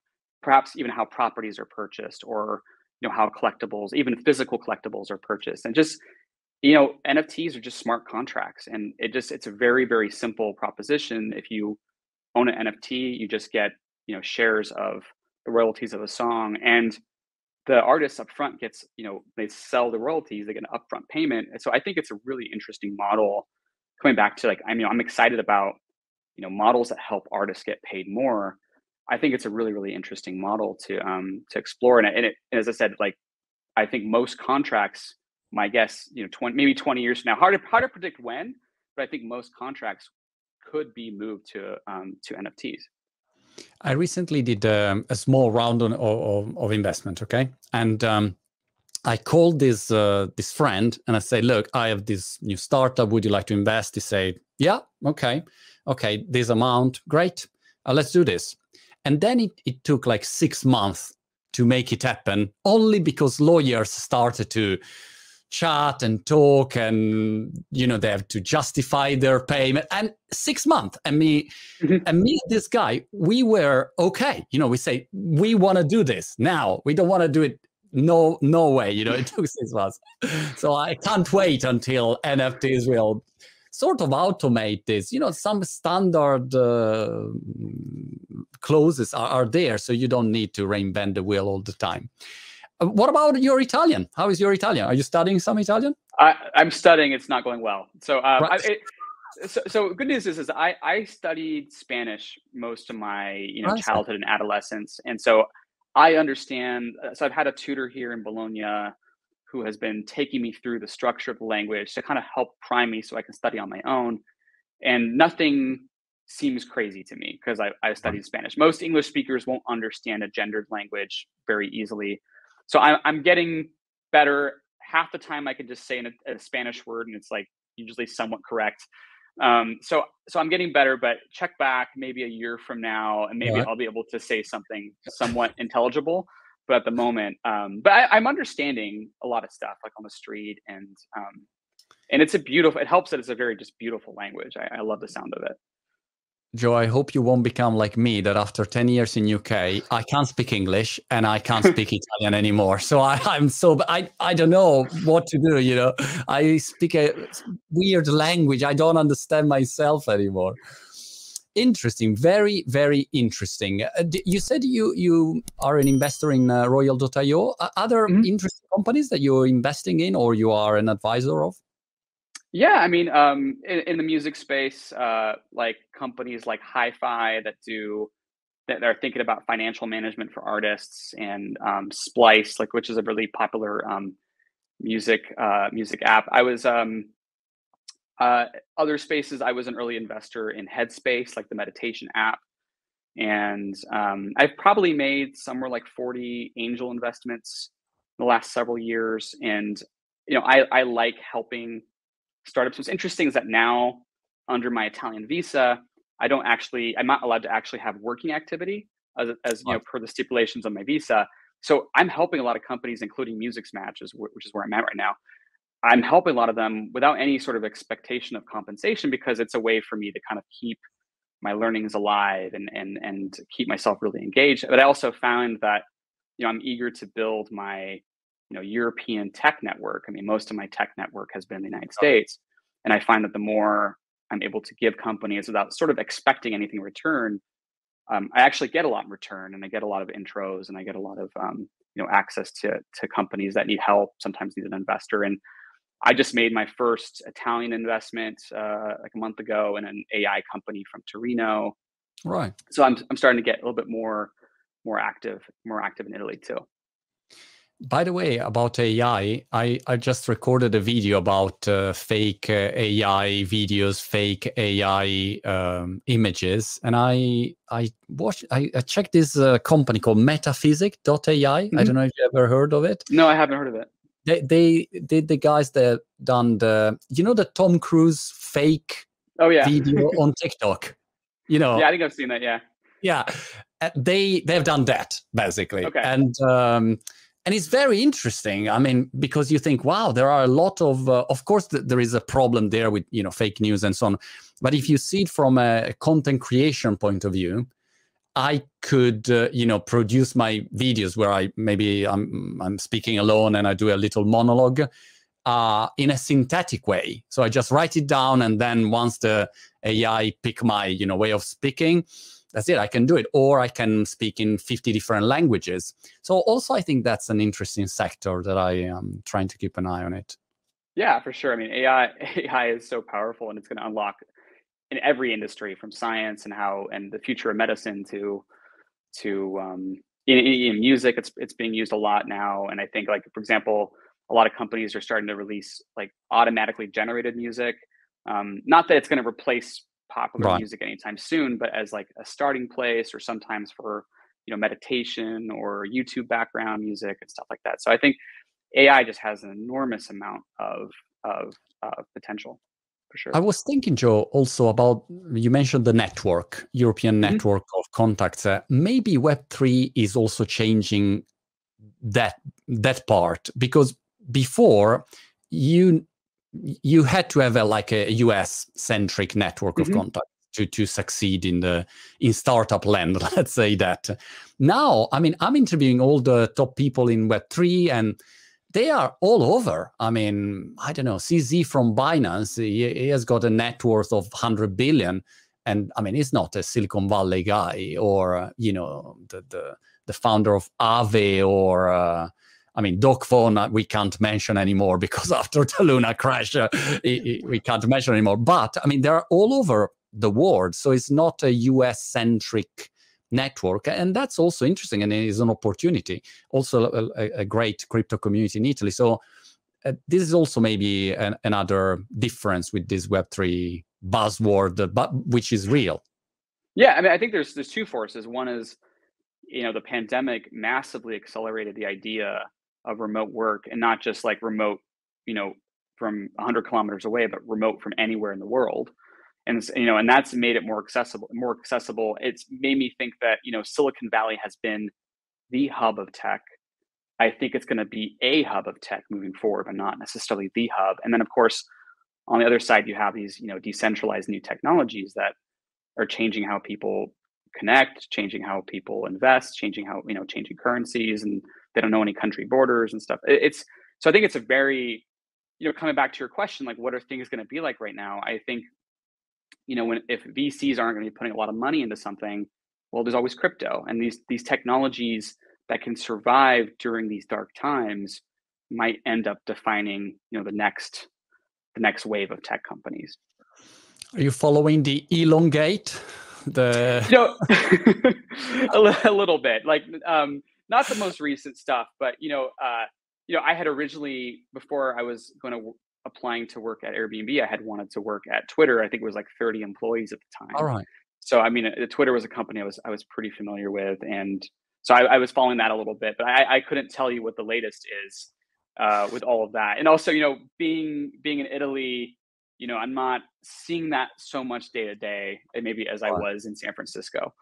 perhaps even how properties are purchased, or you know how collectibles, even physical collectibles, are purchased, and just you know NFTs are just smart contracts, and it just it's a very very simple proposition. If you own an NFT, you just get you know shares of the royalties of a song and the artist up front gets you know they sell the royalties they get an upfront payment and so i think it's a really interesting model coming back to like i mean i'm excited about you know models that help artists get paid more. I think it's a really really interesting model to um to explore and, and, it, and as i said like i think most contracts my guess you know 20 maybe 20 years from now hard to, hard to predict when but i think most contracts could be moved to um to nfts I recently did um, a small round on, of, of, investment, okay, and um, I called this uh, this friend and I say, "Look, I have this new startup. Would you like to invest?" He say, "Yeah, okay, okay, this amount, great. Uh, let's do this." And then it, it took like six months to make it happen, only because lawyers started to chat and talk and you know they have to justify their payment. And six months and me mm-hmm. and me this guy we were okay. You know we say we want to do this now. We don't want to do it no no way you know it took six months. So i can't wait until nfts will sort of automate this. You know some standard uh, clauses are, are there so you don't need to reinvent the wheel all the time what about your Italian? How is your Italian? Are you studying some Italian? I, am studying. It's not going well. So, um, right. I, it, so, so good news is, is I, I studied Spanish most of my you know childhood and adolescence, and so I understand. Uh, so I've had a tutor here in Bologna who has been taking me through the structure of the language to kind of help prime me so I can study on my own. And nothing seems crazy to me because I, I studied Spanish. Most English speakers won't understand a gendered language very easily. So I'm, I'm getting better. Half the time I can just say a, a Spanish word and it's like usually somewhat correct. Um, so so I'm getting better, but check back maybe a year from now, and maybe I'll be able to say something somewhat intelligible. But at the moment, um, but I, am understanding a lot of stuff like on the street, and um, and it's a beautiful. It helps that it's a very just beautiful language. I, I love the sound of it. Joe, I hope you won't become like me that after 10 years in UK, I can't speak English and I can't speak Italian anymore. So I, I'm so, I, I don't know what to do, you know. I speak a weird language. I don't understand myself anymore. Interesting, very, very interesting. Uh, you said you you are an investor in uh, Royal.io. Uh, other mm-hmm. interesting companies that you're investing in or you are an advisor of? Yeah, I mean, um, in, in the music space, uh, like companies like Hi-Fi that do that are thinking about financial management for artists, and um, Splice, like which is a really popular um, music uh, music app. I was um, uh, other spaces. I was an early investor in Headspace, like the meditation app, and um, I've probably made somewhere like forty angel investments in the last several years. And you know, I I like helping startups. What's interesting is that now under my Italian visa, I don't actually, I'm not allowed to actually have working activity as, as you know, per the stipulations of my visa. So I'm helping a lot of companies, including Music Matches, which is where I'm at right now. I'm helping a lot of them without any sort of expectation of compensation because it's a way for me to kind of keep my learnings alive and and and keep myself really engaged. But I also found that you know I'm eager to build my you know European tech network. I mean, most of my tech network has been in the United States, and I find that the more I'm able to give companies without sort of expecting anything in return, um, I actually get a lot in return, and I get a lot of intros, and I get a lot of um, you know access to to companies that need help, sometimes need an investor, and I just made my first Italian investment uh, like a month ago in an AI company from Torino. Right. So I'm I'm starting to get a little bit more more active more active in Italy too. By the way, about AI, I, I just recorded a video about uh, fake uh, AI videos, fake AI um, images, and I I watched I, I checked this uh, company called Metaphysic.ai. Mm-hmm. I don't know if you ever heard of it. No, I haven't heard of it. They they did the guys that done the you know the Tom Cruise fake oh yeah video on TikTok. You know. Yeah, I think I've seen that. Yeah. Yeah, uh, they they've done that basically, okay. and. Um, and it's very interesting i mean because you think wow there are a lot of uh, of course th- there is a problem there with you know fake news and so on. But if you see it from a content creation point of view i could uh, you know produce my videos where i maybe i'm i'm speaking alone and i do a little monologue uh, in a synthetic way. So i just write it down and then once the ai pick my you know way of speaking that's it i can do it or i can speak in 50 different languages. So also i think that's an interesting sector that i am trying to keep an eye on it. Yeah for sure. I mean ai ai is so powerful and it's going to unlock in every industry from science and how and the future of medicine to to um, in, in music it's it's being used a lot now. And i think like for example a lot of companies are starting to release like automatically generated music. Um, not that it's going to replace popular right. music anytime soon, but as like a starting place or sometimes for you know meditation or YouTube background music and stuff like that. So I think AI just has an enormous amount of of uh, potential. For sure. I was thinking, Joe, also about you mentioned the network, European mm-hmm. network of contacts. Uh, maybe Web three is also changing that that part because before you you had to have a, like a US centric network of mm-hmm. contacts to, to succeed in the in startup land let's say that now i mean i'm interviewing all the top people in web3 and they are all over i mean i don't know cz from binance he, he has got a net worth of 100 billion and i mean he's not a silicon valley guy or you know the, the the founder of Aave or uh, I mean, Doc uh, we can't mention anymore because after the Luna crash, uh, we can't mention anymore. But I mean, they're all over the world, so it's not a US centric network, and that's also interesting and it is an opportunity. Also, a, a great crypto community in Italy. So uh, this is also maybe an, another difference with this Web three buzzword, but which is real. Yeah, I mean, I think there's there's two forces. One is, you know, the pandemic massively accelerated the idea of remote work and not just like remote, you know, from 100 kilometers away, but remote from anywhere in the world. And you know, and that's made it more accessible. More accessible. It's made me think that you know Silicon Valley has been the hub of tech. I think it's going to be a hub of tech moving forward, but not necessarily the hub. And then, of course, on the other side, you have these you know decentralized new technologies that are changing how people connect, changing how people invest, changing how you know changing currencies and they don't know any country borders and stuff. It's so I think it's a very, you know, coming back to your question, like what are things going to be like right now? I think, you know, when if VCs aren't going to be putting a lot of money into something, well, there's always crypto and these these technologies that can survive during these dark times might end up defining, you know, the next the next wave of tech companies. Are you following the elongate? The you know, a, a, little bit, like um, not the most recent stuff, but you know, uh, you know, I had originally before I was going to applying to work at Airbnb, I had wanted to work at Twitter. I think it was like 30 employees at the time. All right. So I mean, uh, Twitter was a company I was I was pretty familiar with, and so I, I was following that a little bit, but I, I couldn't tell you what the latest is uh, with all of that. And also, you know, being being in Italy, you know, I'm not seeing that so much day to day, maybe as I was in San Francisco.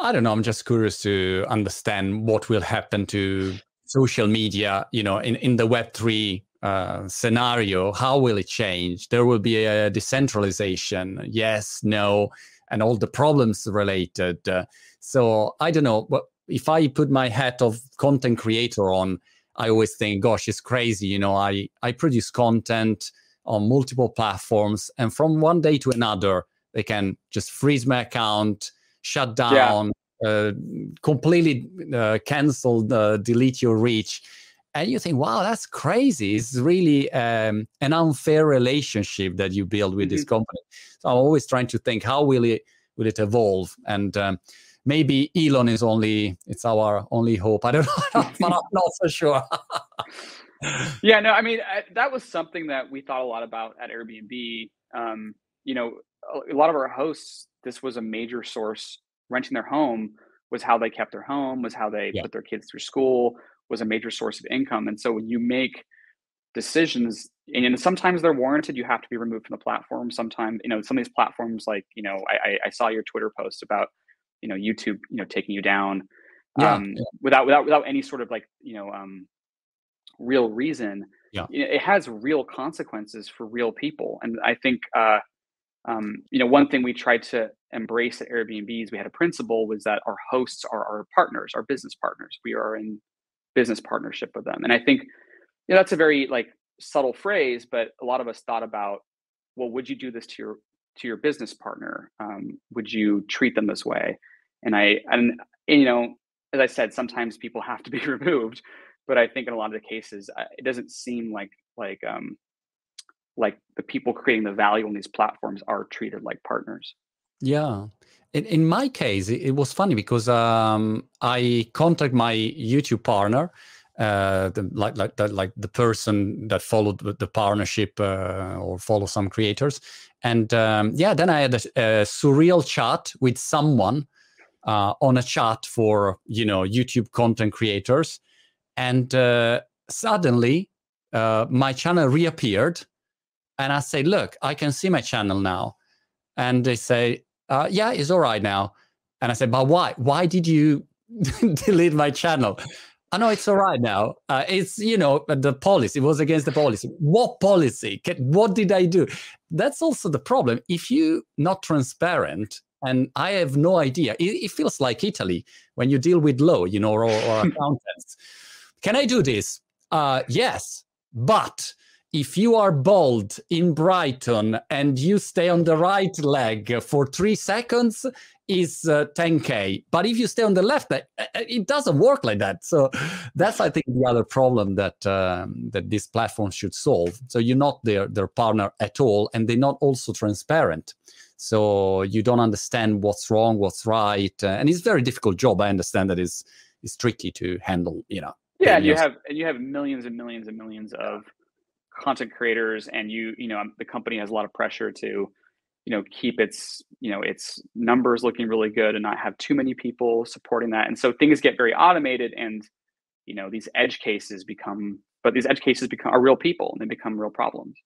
I don't know. I'm just curious to understand what will happen to social media, you know, in, in the Web3 uh, scenario. How will it change? There will be a decentralization, yes, no, and all the problems related. Uh, so I don't know. But if I put my hat of content creator on, I always think, gosh, it's crazy. You know, I, I produce content on multiple platforms, and from one day to another, they can just freeze my account, shut down, yeah. uh, completely uh, cancel, uh, delete your reach. And you think, wow, that's crazy. It's really um, an unfair relationship that you build with mm-hmm. this company. So I'm always trying to think, how will it will it evolve? And um, maybe Elon is only it's our only hope. I don't know, but I'm not so sure. yeah, no, I mean I, that was something that we thought a lot about at Airbnb. Um, you know, a, a lot of our hosts, this was a major source. Renting their home was how they kept their home, was how they yeah. put their kids through school, was a major source of income. And so when you make decisions and sometimes they're warranted you have to be removed from the platform sometimes you know some of these platforms like you know i i saw your twitter post about you know youtube you know taking you down yeah, um, yeah. without without without any sort of like you know um real reason yeah it has real consequences for real people and i think uh um you know one thing we tried to embrace at airbnb is we had a principle was that our hosts are our partners our business partners. We are in business partnership with them. And i think you know, that's a very like subtle phrase but a lot of us thought about well would you do this to your to your business partner? Um, would you treat them this way? And i and, and, you know as i said sometimes people have to be removed but i think in a lot of the cases it doesn't seem like like um like the people creating the value on these platforms are treated like partners. Yeah. In, in my case it, it was funny because um i contact my youtube partner uh, the, like like the, like the person that followed the partnership uh, or follow some creators, and um, yeah, then I had a, a surreal chat with someone uh, on a chat for you know YouTube content creators, and uh, suddenly uh, my channel reappeared, and I say, look, I can see my channel now, and they say, uh, yeah, it's all right now, and I said, but why? Why did you delete my channel? I know it's all right now. Uh, it's you know the policy. It was against the policy. What policy? What did I do? That's also the problem. If you not transparent, and I have no idea. It, it feels like Italy when you deal with law, you know, or, or accountants. Can I do this? Uh, yes, but if you are bold in Brighton and you stay on the right leg for three seconds, is uh, 10k. But if you stay on the left, uh, uh, it doesn't work like that. So that's I think the other problem that um, that this platform should solve. So you're not their their partner at all, and they're not also transparent. So you don't understand what's wrong, what's right, uh, and it's a very difficult job. I understand that is is tricky to handle. You know. Yeah, you have and you have millions and millions and millions of content creators, and you you know the company has a lot of pressure to you know keep its you know its numbers looking really good and not have too many people supporting that. And so things get very automated and you know these edge cases become but these edge cases become are real people and they become real problems.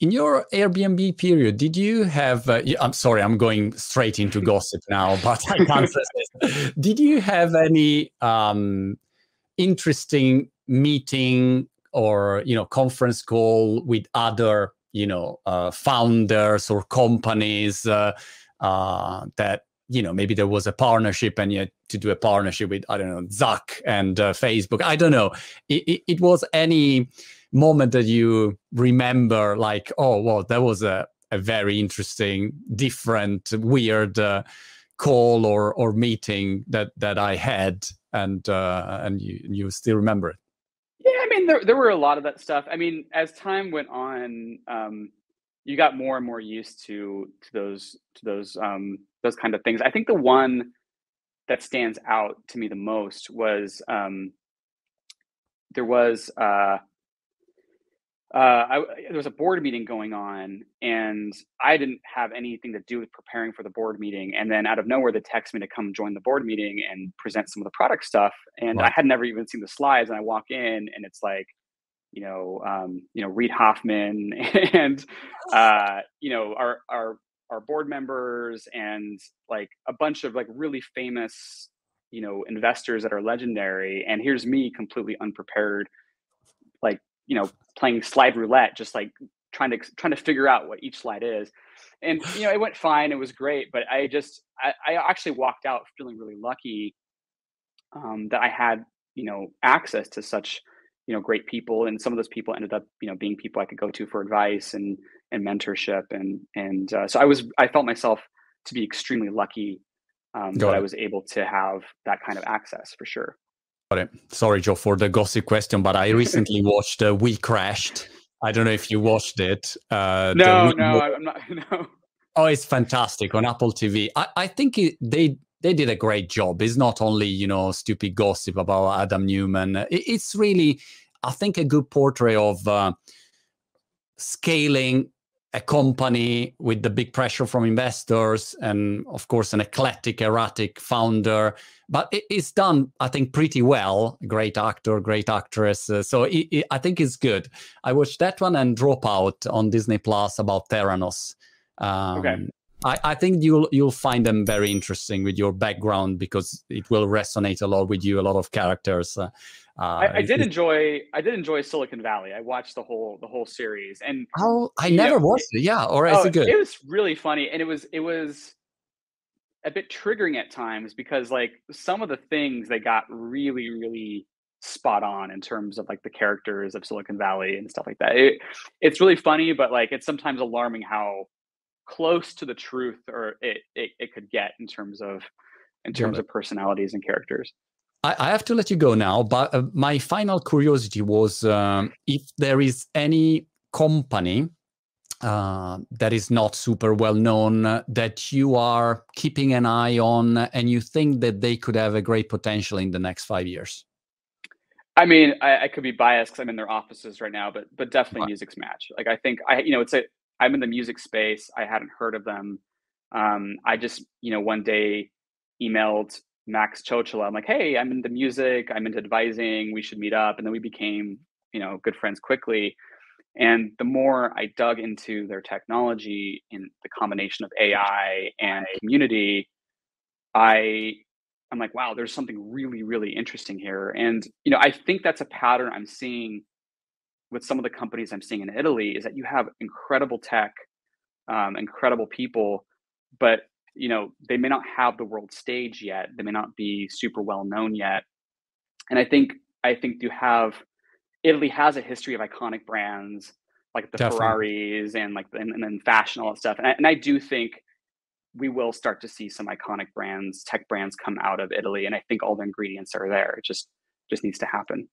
In your airbnb period did you have uh, i'm sorry i'm going straight into gossip now but i can't this. Did you have any um, interesting meeting or you know conference call with other you know uh, founders or companies uh, uh, that you know maybe there was a partnership and you had to do a partnership with i don't know zuck and uh, facebook. I don't know. It, it, it, was any moment that you remember like oh well that was a, a very interesting different weird uh, call or or meeting that that i had and uh, and you you still remember it Yeah, I mean, there there were a lot of that stuff. I mean, as time went on, um, you got more and more used to to those to those um, those kind of things. I think the one that stands out to me the most was um, there was uh, uh, I, there was a board meeting going on, and I didn't have anything to do with preparing for the board meeting. And then out of nowhere, they text me to come join the board meeting and present some of the product stuff. And. I had never even seen the slides. And I walk in, and it's like, you know, um, you know, Reid Hoffman, and uh, you know, our our our board members, and like a bunch of like really famous, you know, investors that are legendary. And here's me completely unprepared, you know playing slide roulette just like trying to trying to figure out what each slide is. And you know it went fine it was great but i just i, I actually walked out feeling really lucky um, that i had you know access to such you know great people and some of those people ended up you know being people i could go to for advice and and mentorship and and uh, so i was i felt myself to be extremely lucky um, that i was able to have that kind of access for sure Sorry, Joe, for the gossip question, but I recently watched uh, We Crashed. I don't know if you watched it. Uh, no, no, I'm not. No. Oh, it's fantastic on Apple TV. I, I think it, they they did a great job. It's not only you know stupid gossip about Adam Neumann. It, it's really, I think, a good portrait of uh, scaling a company with the big pressure from investors and of course an eclectic erratic founder. But it's done i think pretty well. Great actor great actress. Uh, so it, it, i think it's good. I watched that one and dropout on disney plus about theranos. Um, okay. I, I think you'll you'll find them very interesting with your background because it will resonate a lot with you a lot of characters. Uh, uh, I, I, did enjoy. I did enjoy Silicon Valley. I watched the whole the whole series, and oh, I never know, watched it. Yeah, or is oh, it good? It was really funny, and it was it was a bit triggering at times because like some of the things they got really really spot on in terms of like the characters of Silicon Valley and stuff like that. It, it's really funny, but like it's sometimes alarming how close to the truth or it it, it could get in terms of in terms of personalities and characters. I, have to let you go now, but uh, my final curiosity was um, if there is any company uh, that is not super well known uh, that you are keeping an eye on and you think that they could have a great potential in the next five years? I mean, I, I could be biased because I'm in their offices right now, but but definitely right. Musixmatch. Like I think I, you know, it's a I'm in the music space. I hadn't heard of them. Um, I just, you know, one day emailed Max Ciociola. I'm like, hey, I'm into music, I'm into advising, we should meet up. And then we became, you know, good friends quickly. And the more I dug into their technology in the combination of AI and community, I I'm like, wow, there's something really, really interesting here. And you know, I think that's a pattern I'm seeing with some of the companies I'm seeing in Italy is that you have incredible tech, um, incredible people, but you know they may not have the world stage yet they may not be super well known yet. And i think i think you have italy has a history of iconic brands like the Definitely. ferraris and like and, and then fashion all that stuff. And I, and I do think we will start to see some iconic brands tech brands come out of italy and i think all the ingredients are there. It just just needs to happen.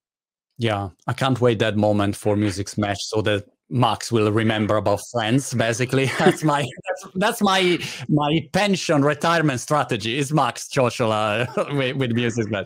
Yeah, I can't wait that moment for Musixmatch so that Max will remember about friends. Basically, that's my that's, that's, my my pension retirement strategy is Max Ciociola with, with Musixmatch.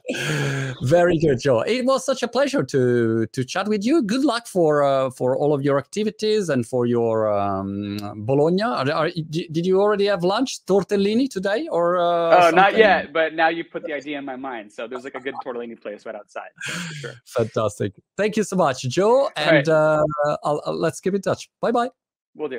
Very good, Joe. It was such a pleasure to to chat with you. Good luck for uh, for all of your activities and for your um, Bologna. Are, are, did you already have lunch tortellini today or? Uh, oh, not yet. But now you put the idea in my mind. So there's like a good tortellini place right outside. So sure. Fantastic. Thank you so much, Joe. And right. uh, I'll, I'll, let's keep in touch. Bye bye. We'll do.